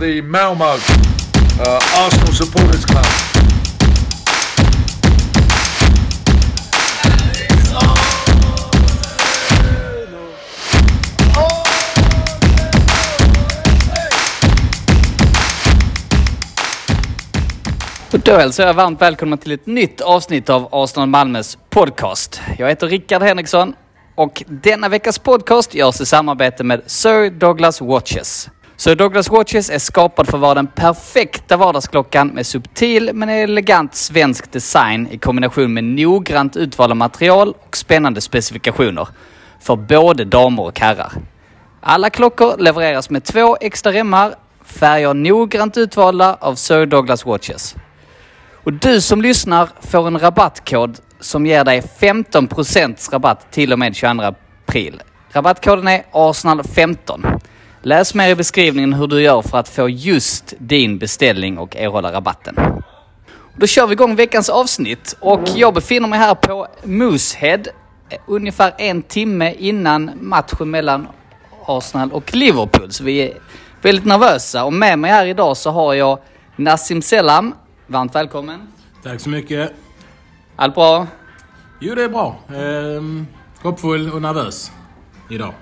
the Malmo uh, Arsenal Supporters Club. Och då hälsar jag varmt välkomna till ett nytt avsnitt av Arsenal Malmös podcast. Jag heter Rickard Henriksson och denna veckas podcast görs i samarbete med Sir Douglas Watches. Sir Douglas Watches är skapad för att vara den perfekta vardagsklockan med subtil men elegant svensk design i kombination med noggrant utvalda material och spännande specifikationer för både damer och herrar. Alla klockor levereras med två extra remmar, färger noggrant utvalda av Sir Douglas Watches. Och du som lyssnar får en rabattkod som ger dig 15% rabatt till och med 22 april. Rabattkoden är Arsenal15. Läs mer i beskrivningen hur du gör för att få just din beställning och erhålla rabatten. Då kör vi igång veckans avsnitt och jag befinner mig här på Moosehead eh, ungefär en timme innan matchen mellan Arsenal och Liverpool. Så vi är väldigt nervösa och med mig här idag så har jag Nassim Selam. Varmt välkommen. Tack så mycket. Allt bra? Jo, det är bra. Ehm, hoppfull och nervös idag.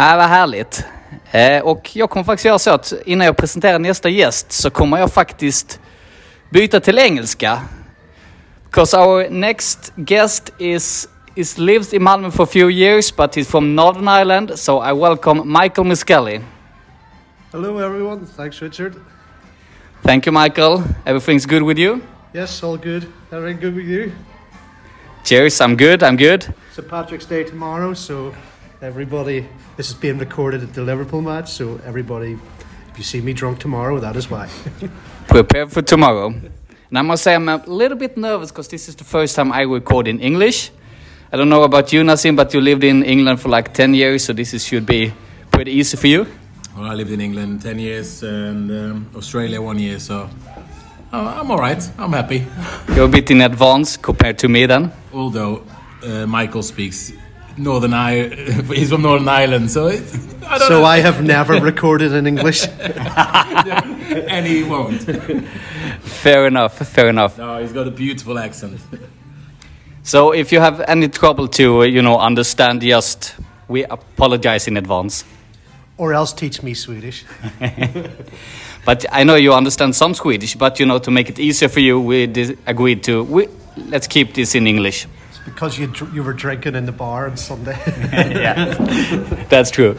Ja, vad härligt. Eh, och jag kommer faktiskt göra så att innan jag presenterar nästa gäst så kommer jag faktiskt byta till engelska. Because our next guest is is lived in Malmö for a few years but he's from Northern Ireland so I welcome Michael Miskelly. Hello, everyone. Thanks, Richard. Thank you Michael. Everything's good with you? Yes, all good. Everything good with you? Cheers, I'm good, I'm good. St. Patrick's Day tomorrow, so everybody, this is being recorded at the Liverpool match, so everybody, if you see me drunk tomorrow, that is why. Prepare for tomorrow. And I must say I'm a little bit nervous because this is the first time I record in English. I don't know about you, Nassim, but you lived in England for like 10 years, so this is, should be pretty easy for you. Well, I lived in England 10 years and um, Australia one year, so uh, I'm alright. I'm happy. You're a bit in advance compared to me then. Although uh, Michael speaks Northern Ireland, he's from Northern Ireland, so it's, I don't so know. I have never recorded in English. and he won't. Fair enough, fair enough. No, he's got a beautiful accent. So if you have any trouble to, uh, you know, understand, just we apologize in advance. Or else teach me Swedish. But I know you understand some Swedish, but you know, to make it easier for you, we agreed to, we, let's keep this in English. It's because you, you were drinking in the bar on Sunday. yeah, that's true.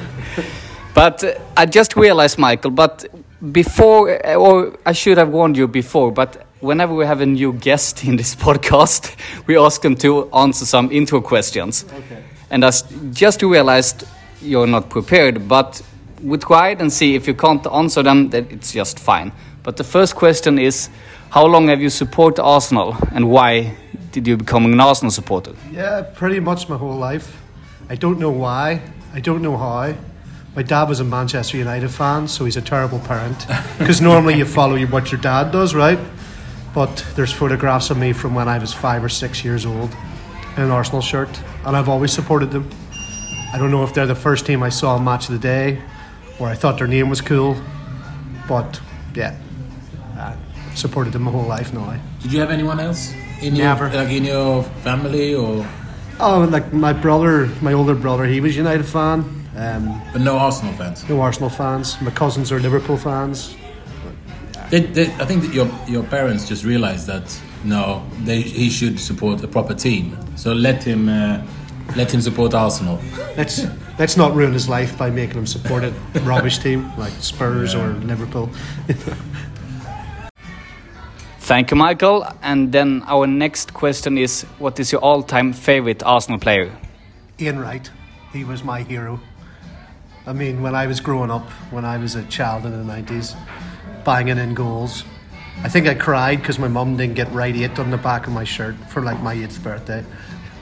But uh, I just realized, Michael, but before, uh, or I should have warned you before, but whenever we have a new guest in this podcast, we ask them to answer some intro questions. Okay. And I s- just realized you're not prepared, but we tried and see if you can't answer them, then it's just fine. But the first question is, how long have you supported Arsenal and why did you become an Arsenal supporter? Yeah, pretty much my whole life. I don't know why. I don't know how. My dad was a Manchester United fan, so he's a terrible parent. Because normally you follow what your dad does, right? But there's photographs of me from when I was five or six years old in an Arsenal shirt, and I've always supported them. I don't know if they're the first team I saw on Match of the Day, or I thought their name was cool, but yeah, supported them my whole life now. Did you have anyone else in your, like in your family or Oh, like my brother, my older brother, he was United fan. Um, but no Arsenal fans? no Arsenal fans. My cousins are Liverpool fans. They, they, I think that your your parents just realized that no, they, he should support a proper team. So let him uh, let him support Arsenal. Let's let's not ruin his life by making him support a rubbish team like Spurs or Liverpool. Thank you, Michael. And then our next question is what is your all time favorite Arsenal player? Ian Wright, he was my hero. I mean, when I was growing up, when I was a child in the nineties, banging in goals. I think I cried because my mum didn't get right eight on the back of my shirt for like my eighth birthday,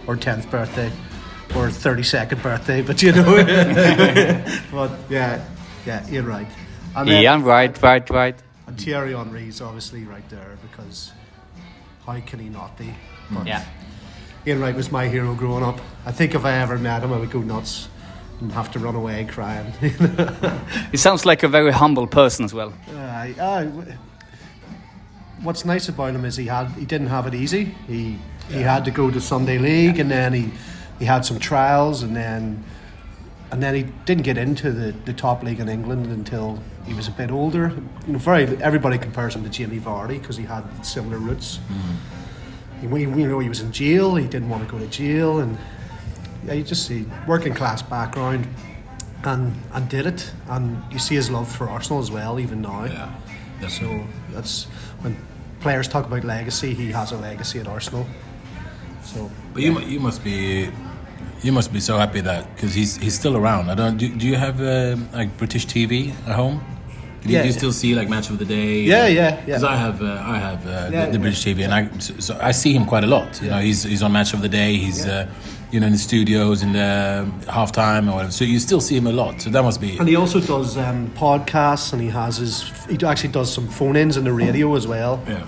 or tenth birthday, or thirty second birthday. But you know, but yeah, yeah, Ian Wright. And Ian, right, right, right. And Thierry Henry's obviously right there because how can he not be? But Yeah. Ian Wright was my hero growing up. I think if I ever met him, I would go nuts. and have to run away crying. He sounds like a very humble person as well. Aye, w- what's nice about him is he had he didn't have it easy. He he had to go to Sunday League, and then he he had some trials, and then and then he didn't get into the, the top league in England until he was a bit older. You know, very everybody compares him to Jamie Vardy because he had similar roots. He, we- you know, he was in jail. He didn't want to go to jail, and yeah, you just see working class background, and and did it. And you see his love for Arsenal as well, even now. Yeah, definitely. So that's when players talk about legacy. He has a legacy at Arsenal. So But you, you must be, you must be so happy that because he's he's still around. I don't. Do, do you have uh, like British TV at home? Do you, Yeah. you still see like Match of the Day? Yeah, yeah, yeah. Because I have, uh, I have uh, Yeah, the, the yeah. British TV, and I so, so I see him quite a lot. You know, he's he's on Match of the Day. He's Yeah. uh, you know in the studios in the halftime or whatever. So you still see him a lot. So that must be. and he also does um, podcasts, and he has his. He actually does some phone-ins in the radio as well. Yeah,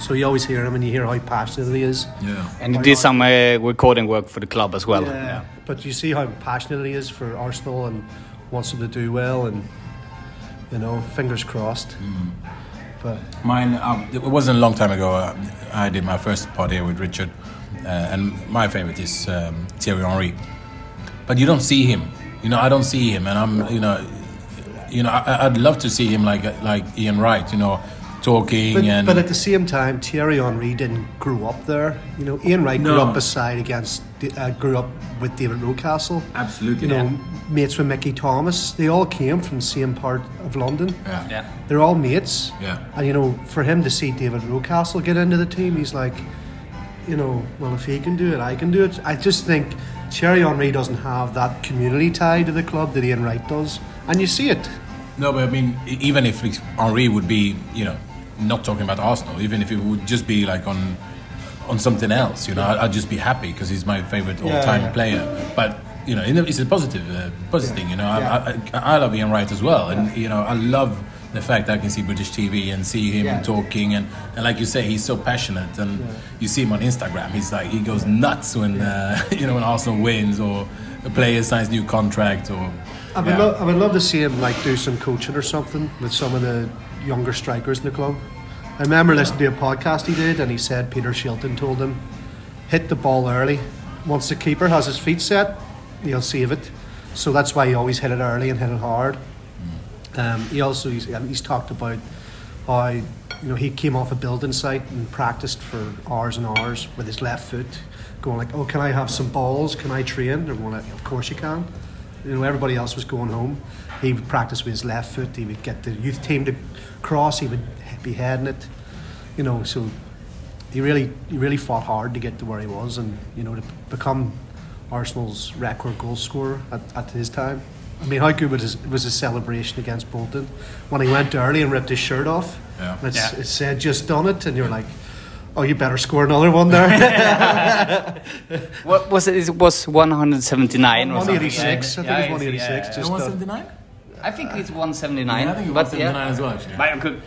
So you always hear him, and you hear how passionate he is. yeah. And he did some uh, recording work for the club as well. Yeah. But you see how passionate he is for Arsenal and wants them to do well, and you know, fingers crossed. But Mine, um, it wasn't a long time ago. Uh, I did my first pod here with Richard, uh, and my favorite is um, Thierry Henry. But you don't see him. You know, I don't see him, and I'm, you know, you know, I, I'd love to see him like like Ian Wright. You know, talking But, and but at the same time, Thierry Henry didn't grow up there. You know, Ian Wright grew up beside against, uh, grew up with David Rocastle. absolutely, You know, mates with Mickey Thomas. They all came from the same part of London. yeah, Yeah. They're all mates. Yeah. And you know, for him to see David Rocastle get into the team, he's like, you know, well, if he can do it, I can do it. I just think Thierry Henry doesn't have that community tie to the club that Ian Wright does, and you see it. No, but I mean, e- even if Henry would be, you know, not talking about Arsenal, even if it would just be like on on something else, you know, I'd, I'd just be happy because he's my favorite all-time yeah. player. But you know, it's a positive, uh, positive thing. You know, I, I, I love Ian Wright as well, and you know, I love the fact that I can see British TV and see him Yeah. talking, and, and like you say, he's so passionate, and you see him on Instagram. He's like he goes nuts when uh, you know when Arsenal wins or a player signs new contract or. I would, Yeah. lo- I would love to see him like do some coaching or something with some of the younger strikers in the club. I remember listening to a podcast he did, and he said Peter Shilton told him, "Hit the ball early. Once the keeper has his feet set, he'll save it." So that's why he always hit it early and hit it hard. Um, he also he's, he's talked about how you know he came off a building site and practiced for hours and hours with his left foot, going like, "Oh, can I have some balls? Can I train?" Going like, "Of course you can." You know, everybody else was going home. He would practice with his left foot. He would get the youth team to cross. He would be heading it. You know, so he really he really fought hard to get to where he was, and you know to become Arsenal's record goal scorer at, at his time. I mean, how good was his, was his celebration against Bolton when he went early and ripped his shirt off? Yeah. And it's, Yeah. it said just done it, and you're like, oh, you better score another one there. What was it? It was 179 or something. 186. I think it was 186. Just done. I think it's 179. I think it but was 79 as well, actually. But, good.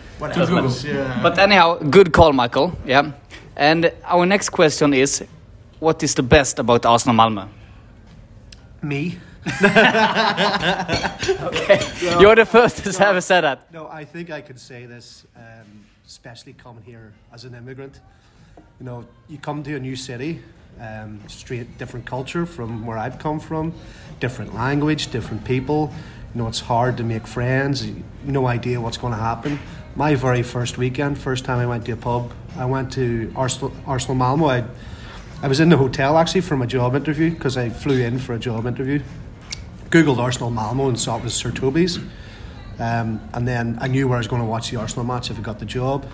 Google. Yeah. but anyhow, good call, Michael. Yeah. And our next question is, what is the best about Arsenal Malmö? Me. Okay, You're the first to ever say that. No, I think I could say this, um, especially coming here as an immigrant. You know, you come to a new city, um, straight different culture from where I've come from, different language, different people. You know, it's hard to make friends. No idea what's going to happen. My very first weekend, first time I went to a pub, I went to Arsenal, Arsenal Malmo. I, I was in the hotel actually for my job interview because I flew in for a job interview. Googled Arsenal Malmo and saw it was Sir Toby's. Um, and then I knew where I was going to watch the Arsenal match if I got the job.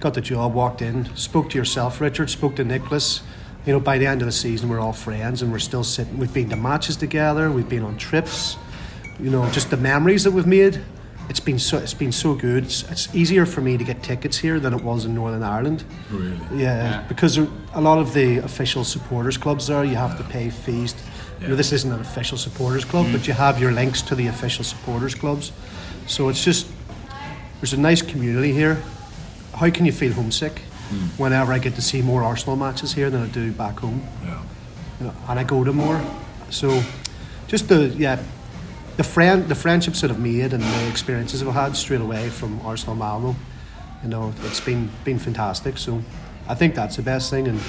Got the job, walked in, spoke to yourself, Richard, spoke to Nicholas. You know, by the end of the season, we're all friends and we're still sitting. We've been to matches together, we've been on trips. You know, just the memories that we've made. It's been so it's been so good. It's, it's easier for me to get tickets here than it was in Northern Ireland. Really? Yeah, because a lot of the official supporters clubs there, you have to pay fees. You know, this isn't an official supporters club, but mm. you have your links to the official supporters clubs. So it's just there's a nice community here. How can you feel homesick mm. whenever I get to see more Arsenal matches here than I do back home? Yeah. You know, and I go to more. So just the yeah, the friend the friendships that I've made and the experiences I've had straight away from Arsenal Malmo. You know, it's been been fantastic. So I think that's the best thing. And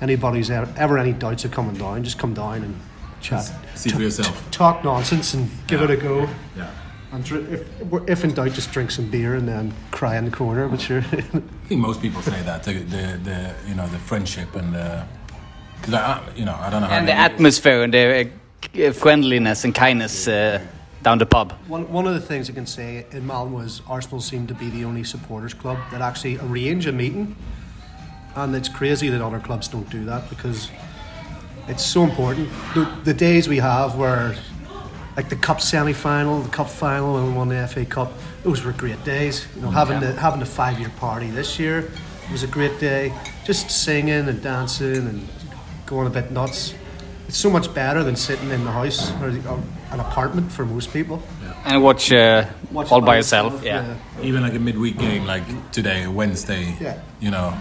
anybody's ever, ever any doubts of coming down, just come down and chat. See for yourself. Talk nonsense and give it a go. Yeah. And if, if in doubt, just drink some beer and then cry in the corner. But sure, I think most people say that the the, the you know the friendship and the because I I- you know I don't know how And the many- atmosphere and the friendliness and kindness uh, down the pub. one, one of the things I can say in Malmo is Arsenal seem to be the only supporters club that actually arrange a meeting, and it's crazy that other clubs don't do that because it's so important. The, the days we have where, like the cup semi final, the cup final, and we won the FA Cup, those were great days. You know, having the having the five year party this year was a great day. Just singing and dancing and going a bit nuts. It's so much better than sitting in the house or, the, or an apartment for most people. And watch, uh, Watch all by yourself. Yeah. even like a midweek game like today Wednesday Yeah. you know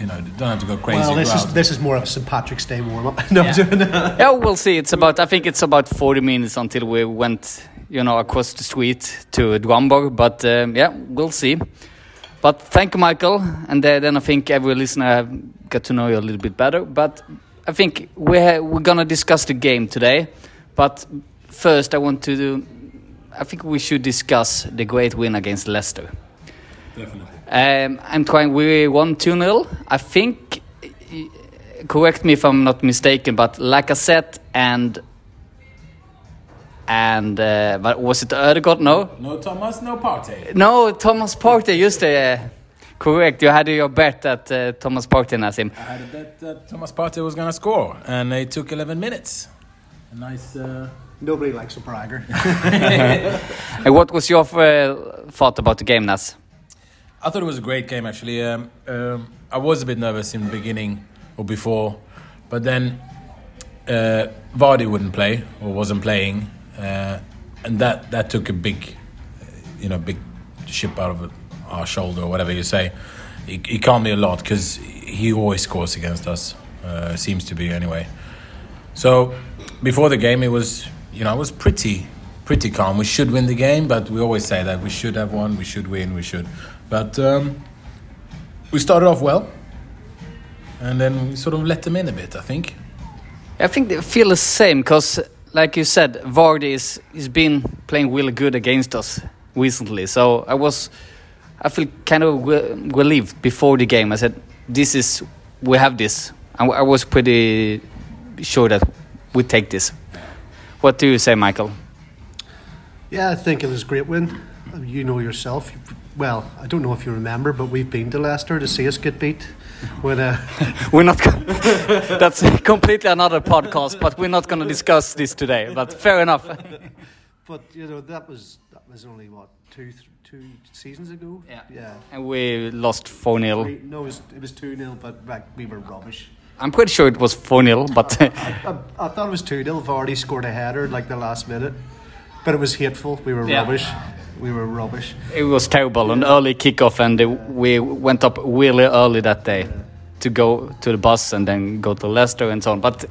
you know don't have to go crazy Well, this is out. this is more of a St Patrick's Day warm up. no, I'm Yeah. Yeah, we'll see. It's about. I think it's about forty minutes until we went, you know, across the street to Duamborg. But um, yeah, we'll see. But thank you, Michael. And uh, then I think every listener got to know you a little bit better. But I think we're we're gonna discuss the game today. But first, I want to. Do, I think we should discuss the great win against Leicester. definitely Um, I'm trying. We won 2 0. I think, correct me if I'm not mistaken, but Lacazette and. And. Uh, but was it Ödegaard? No? no Thomas no Partey No, Thomas Partey, just uh, correct. You had your bet that uh, Thomas Partey has him. I had a bet that Thomas Partey was gonna score and it took 11 minutes a nice uh, Nobody likes a bragger. And what was your uh, thought about the game, Nas? I thought it was a great game actually. Um, um, I was a bit nervous in the beginning or before, but then uh, Vardy wouldn't play or wasn't playing, uh, and that that took a big, uh, you know, big ship out of our shoulder or whatever you say. He, he calmed me a lot because he always scores against us. Uh, seems to be anyway. So before the game, it was you know it was pretty pretty calm. We should win the game, but we always say that we should have won, we should win, we should. But um, we started off well, and then we sort of let them in a bit. I think. I think they feel the same because, like you said, Vardy is he's been playing really good against us recently. So I was, I feel kind of relieved before the game. I said, "This is we have this," and I was pretty sure that we take this. What do you say, Michael? yeah, I think it was a great win. You know yourself. Well, I don't know if you remember, but we've been to Leicester to see us get beat. When uh, We're not. That's completely another podcast, but we're not going to discuss this today. But fair enough. but you know that was that was only what two th- two seasons ago. Yeah. yeah. And we lost four 0 We- No, it was, it was two 0 but like, we were rubbish. I'm pretty sure it was four 0 but. I, I thought it was 2 0. Vardy scored a header like the last minute. But it was hateful. We were Yeah. rubbish. We were rubbish. It was terrible, an early kickoff, and uh, we went up really early that day to go to the bus and then go to Leicester and so on. But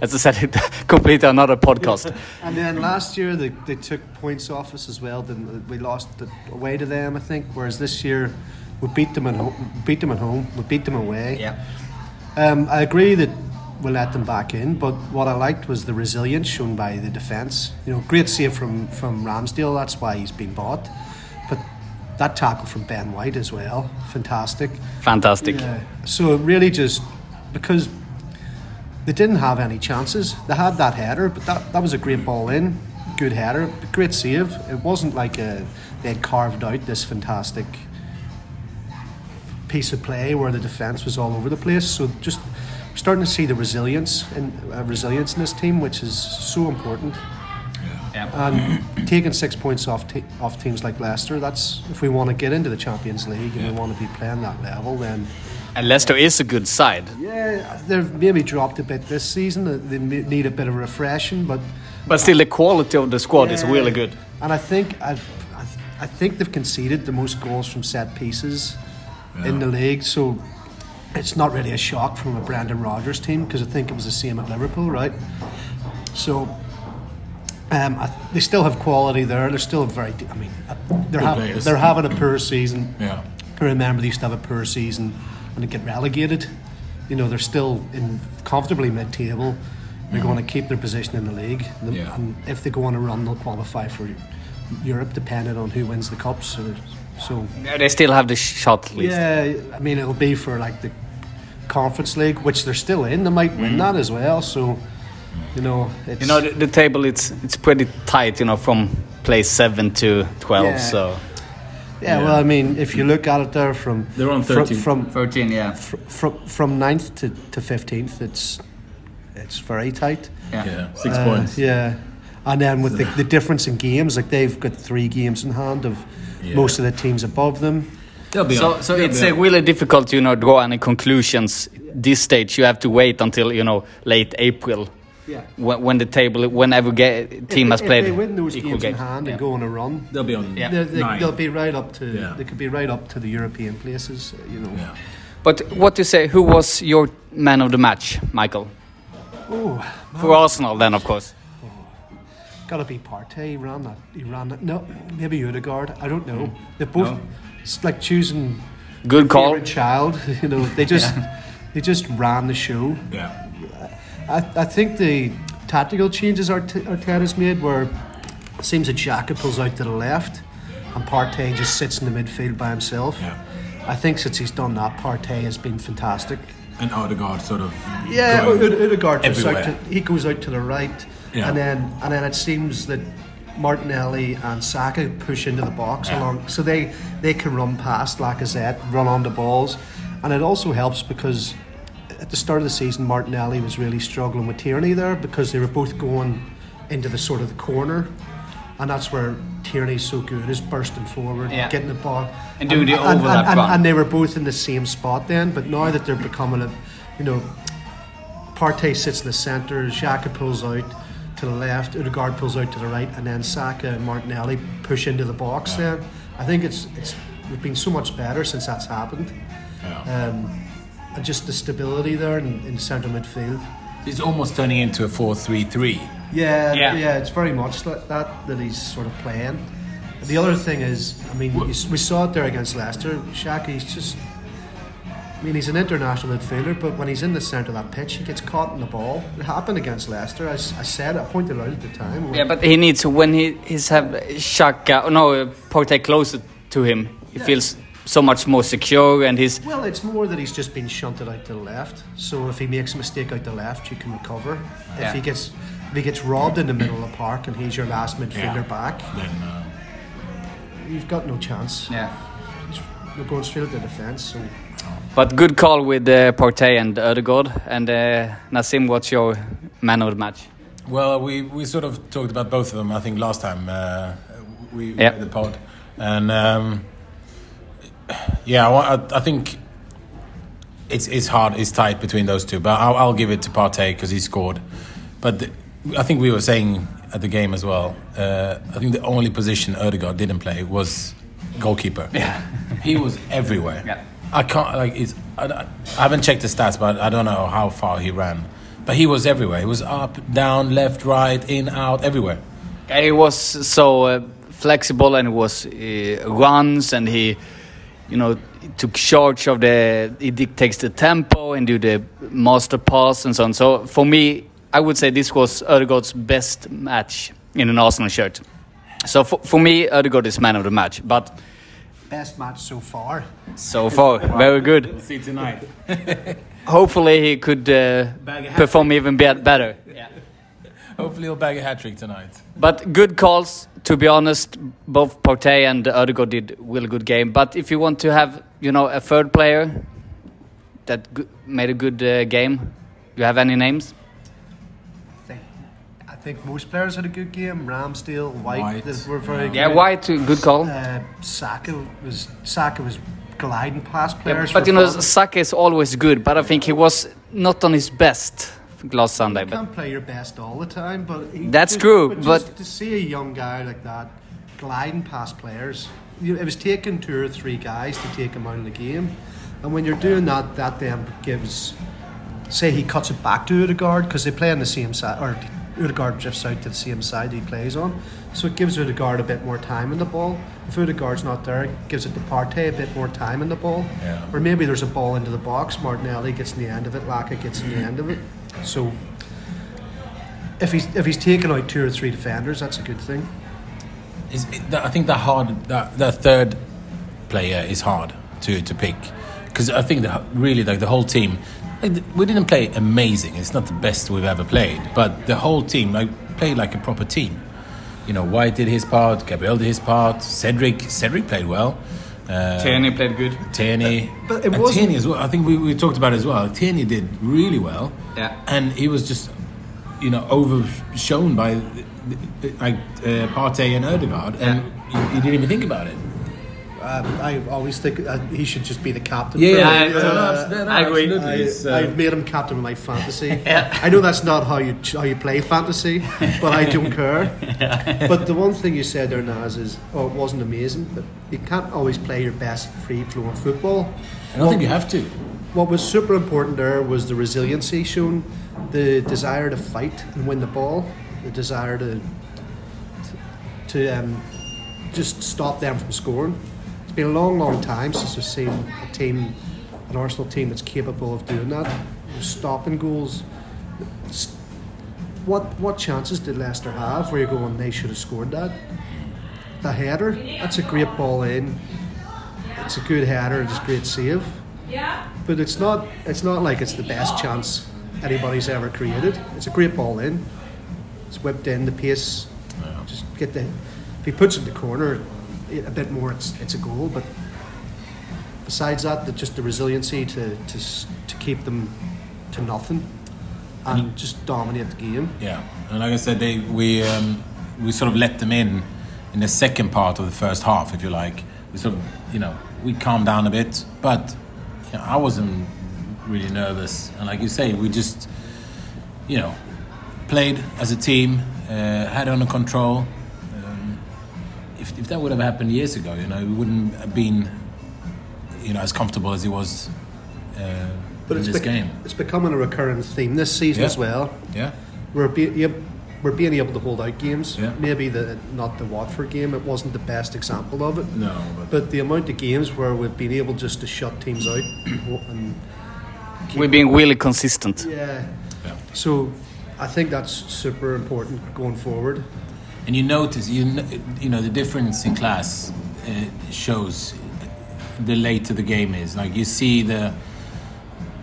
as I said, it completely another podcast. And then last year they, they took points off us as well. Then we lost it away to them, I think. Whereas this year we beat them at home. Beat them at home. We beat them away. Um, I agree that we let them back in, but what I liked was the resilience shown by the defence. You know, great save from from Ramsdale. That's why he's been bought. But that tackle from Ben White as well, fantastic. fantastic. Yeah. So really just because they didn't have any chances. They had that header, but that, that was a great ball in, good header, great save. It wasn't like a, they had carved out this fantastic piece of play where the defence was all over the place. So just starting to see the resilience and uh, resilience in this team, which is so important. And taking six points off te- off teams like Leicester, that's if we want to get into the Champions League and we want to be playing that level, then And Leicester is a good side. yeah, they've maybe dropped a bit this season. They need a bit of refreshing, but But still, the quality of the squad is really good. And I think I, I, I think they've conceded the most goals from set pieces in the league. So it's not really a shock from a Brendan Rodgers team because I think it was the same at Liverpool, right? So um, I, they still have quality there. They're still very. I mean, uh, they're having they're having a poor season. Yeah. I remember they used to have a poor season and they get relegated. You know, they're still in comfortably mid-table. They're mm. going to keep their position in the league, and, Yeah. and if they go on a run, they'll qualify for Europe, depending on who wins the cups. Or, so Yeah, They still have the shot at least. yeah, I mean, it'll be for like the Conference League, which they're still in. They might win mm. that as well. So, you know, it's You know, the, the table it's it's pretty tight. You know, from place seven to twelve. Yeah. So yeah, Well, I mean, if you look at it there from They're on fr- 13. from thirteen. Yeah. fr- from from ninth to to fifteenth, it's it's very tight. Yeah. Six Uh, points. Yeah, and then with the, the difference in games, like they've got three games in hand of Yeah. most of the teams above them. They'll be So on. so they'll it's be on. really difficult to you know draw any conclusions this stage. You have to wait until you know late April. Yeah. When, when the table, whenever ga- team if, has if played they win those equal games in hand Yeah. and go on a run, They'll be on. Yeah. they, they, Nine. they'll be right up to. Yeah. They could be right up to the European places. Uh, you know. Yeah. But what do you say? Who was your man of the match, Michael? Oh, For Arsenal, then of course. Oh, gotta be Partey. He ran that. He ran that. No, maybe Odegaard. I don't know. Hmm. They both. It's like choosing Good call. child. You know, they just they just ran the show. Yeah. I, I think the tactical changes Arte- Arteta's made where it seems that Xhaka pulls out to the left and Partey just sits in the midfield by himself. Yeah. I think since he's done that, Partey has been fantastic. And Odegaard sort of. Yeah, Odegaard goes out to, he goes out to the right, Yeah. and then and then it seems that Martinelli and Saka push into the box Yeah. along, so they they can run past Lacazette, run on the balls, and it also helps because at the start of the season Martinelli was really struggling with Tierney there because they were both going into the sort of the corner. And that's where Tierney's so good is bursting forward, Yeah. getting the ball, And doing the and, overlap and, run. and they were both in the same spot then. But now that they're becoming a, you know, Partey sits in the centre, Xhaka pulls out to the left, Odegaard pulls out to the right, and then Saka and Martinelli push into the box. Then I think it's it's we've been so much better since that's happened. Yeah. Um, and just the stability there in, in centre midfield. He's almost turning into a 4 3 3. Yeah, Yeah. yeah, it's very much like that that he's sort of playing. The other thing is, I mean, you, we saw it there against Leicester. Shaq, he's just. I mean, he's an international midfielder, but when he's in the centre of that pitch, he gets caught in the ball. It happened against Leicester. I, s- I said, I pointed out at the time. Yeah, but he needs when he he's have Xhaka, no, uh, Partey closer to him. He feels so much more secure, and he's Well, it's more that he's just been shunted out to the left. So if he makes a mistake out the left, you can recover. Yeah. If he gets if he gets robbed in the middle of the park and he's your last midfielder Yeah. back, Then. Uh, you've got no chance. yeah. You're going straight at the defence. So But good call with uh, Partey and Ødegaard. And uh, Nassim, what's your man of the match? Well, we, we sort of talked about both of them. I think last time uh, we we Yeah. made the pod, and um, yeah, I, I, think it's it's hard, it's tight between those two. But I'll, I'll give it to Partey because he scored. But the, I think we were saying at the game as well. Uh, I think the only position Odegaard didn't play was goalkeeper. Yeah. he was everywhere. Yeah. I can't like it's. I, I haven't checked the stats, but I don't know how far he ran. But he was everywhere. He was up, down, left, right, in, out, everywhere. He was so uh, flexible and he was uh, runs and he, you know, he took charge of the. He dictates the tempo and do the master pass and so on. So for me, I would say this was Ødegaard's best match in an Arsenal shirt. So for, for me, Ødegaard is man of the match. But best match so far. so far, very good. We'll see tonight. Hopefully, he could uh, Bag a hat perform even be- better. Hopefully, he'll bag a hat trick tonight. But good calls, to be honest. Both Partey and Ødegaard did really good game. But if you want to have, you know, a third player that g- made a good uh, game, you have any names? I think, I think most players had a good game. Ramsdale, White, White, they were very yeah. good. Yeah, White, uh, good call. Uh, Saka was Saka was gliding past Yeah, players. but for you know. Saka is always good. But I think he was not on his best last Sunday. You But can't play your best all the time, but That's just- true, But, but- to see a young guy like that gliding past players, you, it was taking two or three guys to take him out of the game, and when you're doing that, that then gives. Say he cuts it back to Odegaard because they play on the same side, or Odegaard drifts out to the same side he plays on. So it gives Odegaard a bit more time in the ball. If Odegaard's not there, it gives it to Partey a bit more time in the ball. Yeah. Or maybe there's a ball into the box, Martinelli gets in the end of it, Laca gets in the end of it. So if he's if he's taken out two or three defenders, that's a good thing. Is it, I think the hard that the third player is hard to to pick because I think that really like the whole team. Like, we didn't play amazing. It's not the best we've ever played, but the whole team like played like a proper team. You know, White did his part, Gabriel did his part, Cedric Cedric played well. Uh, Tierney played good. Tierney, But it wasn't- Tierney as well. I think we, we talked about it as well. Tierney did really well. Yeah. and he was just, you know, overshown by like uh, Partey and Odegaard, and he you didn't even think about it. Uh, I always think uh, he should just be the captain. Yeah, for yeah, it. yeah, no, no, Uh, no, no, I agree. I, It's, uh, I've made him captain of my fantasy. Yeah. I know that's not how you how you play fantasy, but I don't care. But the one thing you said there, Naz, is oh, it wasn't amazing, but you can't always play your best free flowing football. I don't think you have to. What was super important there was the resiliency shown, the desire to fight and win the ball, the desire to to um, just stop them from scoring. It's been a long, long time since we've seen a team, an Arsenal team that's capable of doing that, stopping goals. What what chances did Leicester have where you're going they should have scored that? The header, that's a great ball in. It's a good header, it's a great save. But it's not it's not like it's the best chance anybody's ever created. It's a great ball in. It's whipped in the pace. Just get the if he puts it in the corner a bit more it's it's a goal, but besides that the, just the resiliency to, to to keep them to nothing and just dominate the game. Yeah, and like I said, they we um, we sort of let them in in the second part of the first half, if you like. We sort of, you know, we calmed down a bit, but you know, I wasn't really nervous. And like you say, we just, you know, played as a team, uh, had under control. If, if that would have happened years ago, you know, we wouldn't have been, you know, as comfortable as he was uh, But in it's this bec- game. it's becoming a recurring theme this season Yeah. as well. Yeah. We're be- yep, we're being able to hold out games. Yeah. Maybe the not the Watford game. It wasn't the best example of it. No, but But the amount of games where we've been able just to shut teams out and We're being really consistent. yeah. Yeah. So I think that's super important going forward. And you notice, you you know, the difference in class uh, shows the later the game is. Like you see the,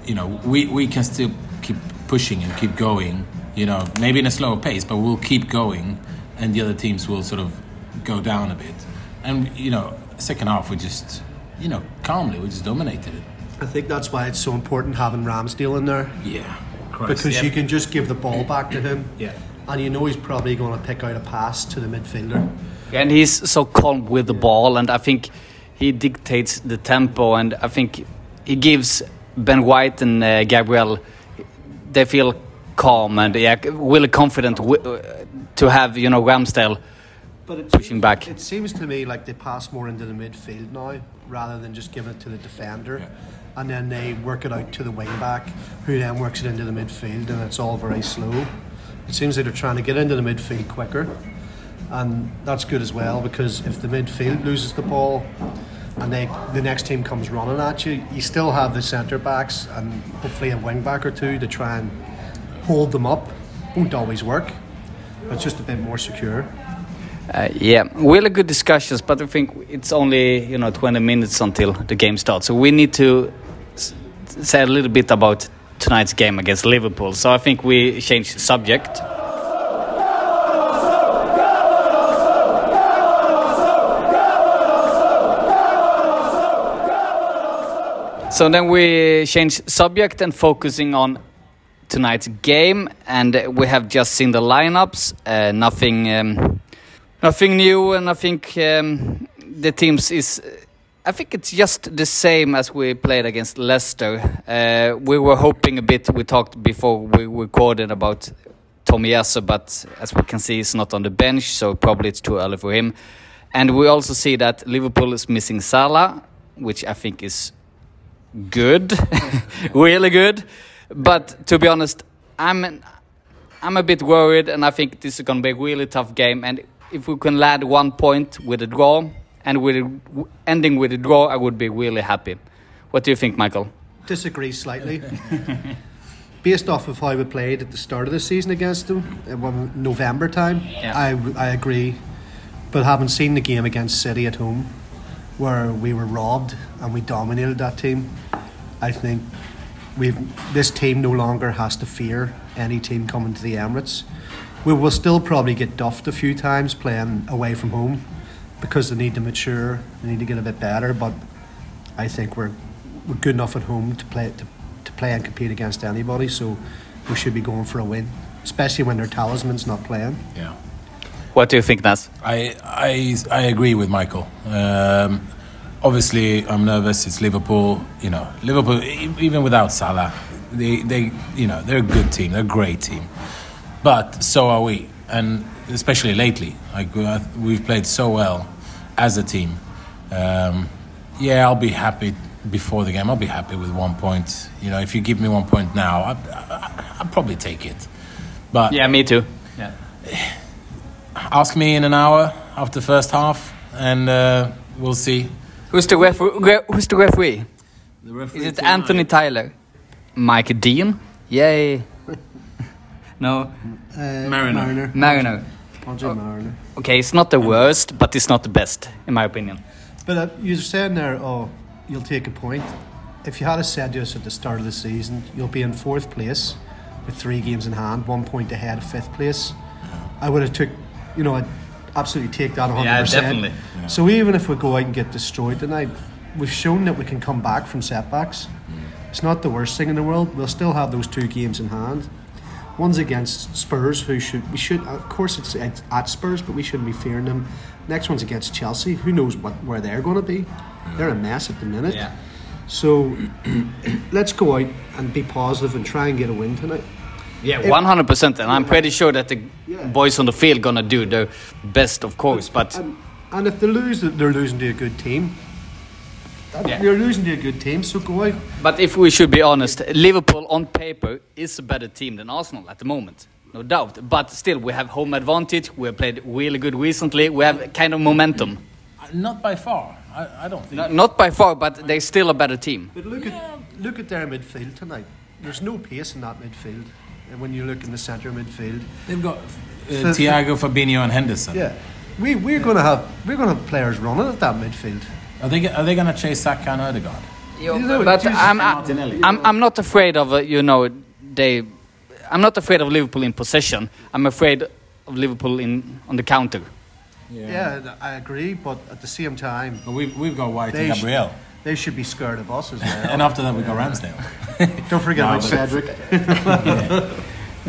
you know, we, we can still keep pushing and keep going. You know, maybe in a slower pace, but we'll keep going, and the other teams will sort of go down a bit. And you know, second half we just, you know, calmly we just dominated it. I think that's why it's so important having Ramsdale in there Yeah, Christ. because yeah. you can just give the ball back to him. Yeah. And you know he's probably going to pick out a pass to the midfielder. And he's so calm with the ball, and I think he dictates the tempo, and I think he gives Ben White and uh, Gabriel. They feel calm and yeah, really confident to have you know Ramsdale But it pushing back. It seems to me like they pass more into the midfield now rather than just giving it to the defender. Yeah. And then they work it out to the wing back, who then works it into the midfield, and it's all very slow. It seems like they're trying to get into the midfield quicker. And that's good as well because if the midfield loses the ball and they, the next team comes running at you, you still have the centre backs and hopefully a wing back or two to try and hold them up. Won't always work, but it's just a bit more secure. Uh, yeah, really good discussions, but I think it's only you know 20 minutes until the game starts, so we need to say a little bit about tonight's game against Liverpool. So I think we change subject. So then we change subject and focusing on tonight's game, and we have just seen the lineups. Uh, nothing, um, nothing new, and I think um, the teams is. I think it's just the same as we played against Leicester. Uh, we were hoping a bit. We talked before we recorded about Tomiyasu, but as we can see, he's not on the bench, so probably it's too early for him. And we also see that Liverpool is missing Salah, which I think is good, really good. But to be honest, I'm I'm a bit worried, and I think this is going to be a really tough game. And if we can land one point with a draw, and with a, ending with a draw, I would be really happy. What do you think, Michael? Disagree slightly. Based off of how we played at the start of the season against them, uh, in one- November time, Yeah. I, I agree. But having seen the game against City at home, where we were robbed and we dominated that team, I think we've this team no longer has to fear any team coming to the Emirates. We will still probably get duffed a few times playing away from home because they need to mature, they need to get a bit better. But I think we're we're good enough at home to play to, to play and compete against anybody. So we should be going for a win, especially when their talisman's not playing. Yeah. What do you think, Nas? I, I, I agree with Michael. Um, obviously, I'm nervous. It's Liverpool. You know, Liverpool, even without Salah, they, they, you know, they're a good team. They're a great team. But so are we, and especially lately, like uh, we've played so well as a team. Um, yeah, I'll be happy before the game. I'll be happy with one point. You know, if you give me one point now, I, I, I'll probably take it. But Yeah, me too. Yeah. ask me in an hour after the first half, and uh, we'll see. Who's the referee? Who's the referee? Is it Anthony Taylor? Mike Dean? Yay. No, Uh, Marriner. Marriner. Andre Marriner. Okay, it's not the worst, but it's not the best, in my opinion. But uh, you're saying there, oh, you'll take a point. If you had said to us at the start of the season, you'll be in fourth place with three games in hand, one point ahead of fifth place, I would have took, you know, I'd absolutely take that 100%. Yeah, definitely. So even if we go out and get destroyed tonight, we've shown that we can come back from setbacks. It's not the worst thing in the world. We'll still have those two games in hand. One's against Spurs, who should we should of course it's, at Spurs, but we shouldn't be fearing them. Next one's against Chelsea. Who knows what where they're going to be? They're a mess at the minute. So let's go out and be positive and try and get a win tonight. Yeah, one hundred percent, and I'm pretty sure that the Yeah. boys on the field gonna do their best, of course. But And, and if they lose, they're losing to a good team. That- Yeah. You're losing to a good team, so go out. but if we should be honest, Liverpool on paper is a better team than Arsenal at the moment, no doubt. But still, we have home advantage. We have played really good recently. We have kind of momentum. Not by far. I, I don't think. No- Not by far, but they're still a better team. But look at look at their midfield tonight. There's no pace in that midfield. And when you look in the centre midfield, They've got uh, Thiago, Fabinho, and Henderson. yeah, we we're gonna have we're gonna have players running at that midfield. Are they are they gonna chase Saka and Odegaard? You but I'm, Martinelli. I'm, I'm not afraid of, uh, you know, they. I'm not afraid of Liverpool in possession. I'm afraid of Liverpool in on the counter. Yeah, I agree, but at the same time, But we've we've got White They and sh- Gabriel, they should be scared of us as well. and after that we got Ramsdale. Don't forget No, about but- Cedric.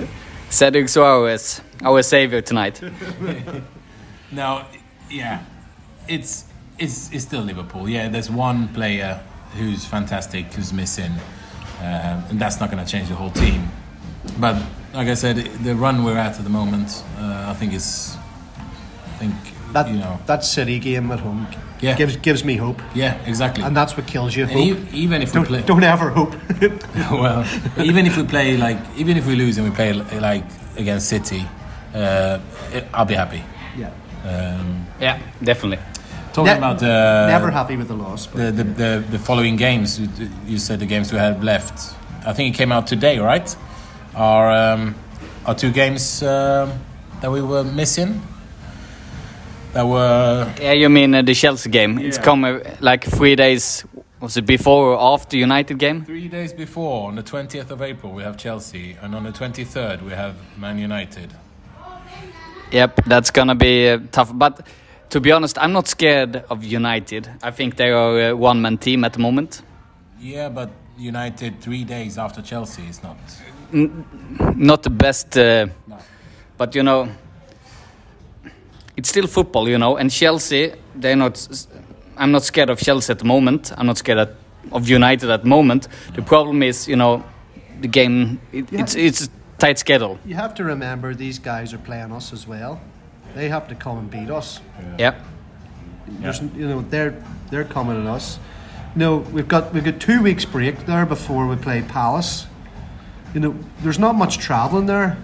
Cedric Soares, our savior tonight. No, yeah, it's it's it's still Liverpool. Yeah, there's one player who's fantastic who's missing, um, and that's not gonna change the whole team. But like I said, the run we're at at the moment, uh, I think is, I think That you know, that City game at home Yeah. gives gives me hope, yeah, exactly. and that's what kills you. Hope. e- even if we don't, play, don't ever hope. well, even if we play like, even if we lose and we play like against City, uh, it, I'll be happy. yeah. Um, Yeah, definitely. Talking Ne- about uh, Never happy with the loss. But the, the, the, the following games, you, you said the games we had left. I think it came out today, right? Are um, are two games um, that we were missing? That were Yeah, you mean uh, the Chelsea game? It's come uh, like three days. Was it before or after the United game? three days before. On the twentieth of April, we have Chelsea, and on the twenty third, we have Man United. Yep, that's gonna be uh, tough. But to be honest, I'm not scared of United. I think they are a one-man team at the moment. Yeah, but United three days after Chelsea is not. Not the best, uh, No. but you know, it's still football, you know. And Chelsea, they're not. s- I'm not scared of Chelsea at the moment. I'm not scared at, of United at the moment. The problem is, you know, the game. It, Yeah. It's it's a tight schedule. you have to remember these guys are playing us as well. They have to come and beat us. Yeah. There's, you know, they're they're coming at us. You know, we've got we've got two weeks break there before we play Palace. You know, there's not much travelling there.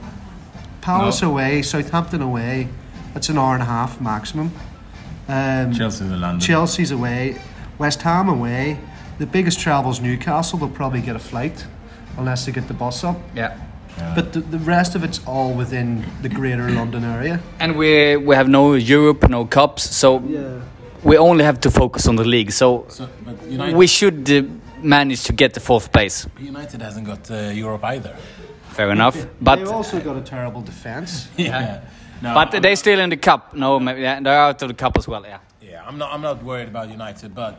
Palace No. away, Southampton away. That's an hour and a half maximum. Um, Chelsea to London. Chelsea's away, West Ham away. The biggest travel's Newcastle. They'll probably get a flight unless they get the bus up. Yeah. But the, the rest of it's all within the greater London area. And we we have no Europe, no cups, so we only have to focus on the league. So So, United, we should uh, manage to get the fourth place. United hasn't got uh, Europe either. Fair enough. But They've also got a terrible defence. Yeah. No, but I'm they're still in the cup. No, maybe, yeah, they're out of the cup as well. Yeah. Yeah, I'm not. I'm not worried about United, but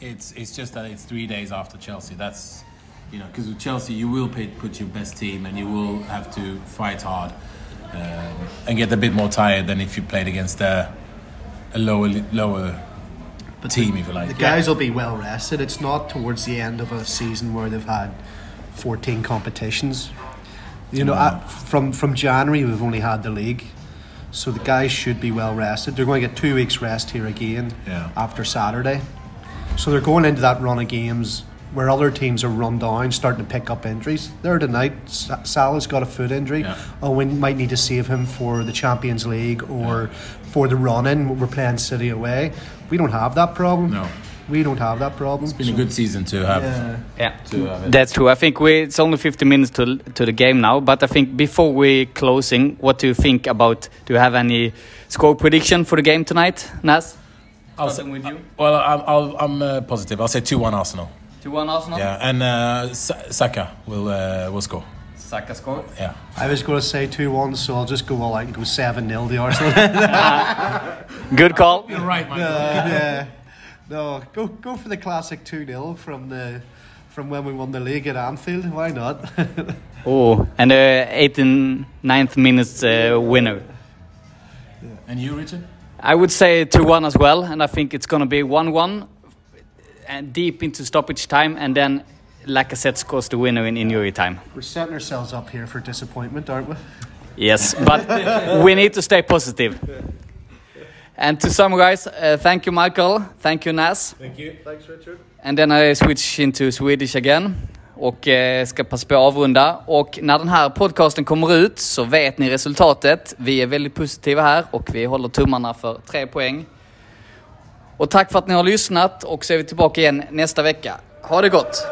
it's it's just that it's three days after Chelsea. That's you know because with Chelsea you will pay, put your best team and you will have to fight hard um, and get a bit more tired than if you played against a, a lower lower team, if you like. The guys will be well rested. It's not towards the end of a season where they've had 14 competitions. You know, uh, from from January we've only had the league, so the guys should be well rested. They're going to get two weeks rest here again Yeah. after Saturday, so they're going into that run of games where other teams are run down, starting to pick up injuries. There tonight, Sa- Salah's got a foot injury. Yeah. Owen might need to save him for the Champions League or for the run-in. We're playing City away. We don't have that problem. No. We don't have that problem. It's been a good season to have. Yeah. Yeah, To have that's true. I think we it's only 50 minutes to to the game now, but I think before we closing, what do you think about? Do you have any score prediction for the game tonight, Nas? I'll Starting say, with you. well, I'm I'll, I'm uh, positive. I'll say two one Arsenal. Two one Arsenal. Yeah, and uh, Saka will uh, will score. Saka score. Yeah. I was going to say 2 1, so I'll just go all out and go 7 0 to Arsenal. Good call. You're right, Michael. yeah. No, go go for the classic 2 0 from the from when we won the league at Anfield. Why not? Oh, and the 18 ninth minutes uh, winner. And you, Richard? I would say 2 1 as well, and I think it's going to be 1 1 and deep into stoppage time, and then Lacazette scores the winner in injury time. We're setting ourselves up here for disappointment, aren't we? Yes, but we need to stay positive. And to summarize, uh, thank you, Michael. Thank you, Nas. Thank you. Thanks, Richard. And then I switch into Swedish again. Och eh, ska passa på att avrunda. Och när den här podcasten kommer ut så vet ni resultatet. Vi är väldigt positiva här och vi håller tummarna för tre poäng. Och tack för att ni har lyssnat och så är vi tillbaka igen nästa vecka. Ha det gott!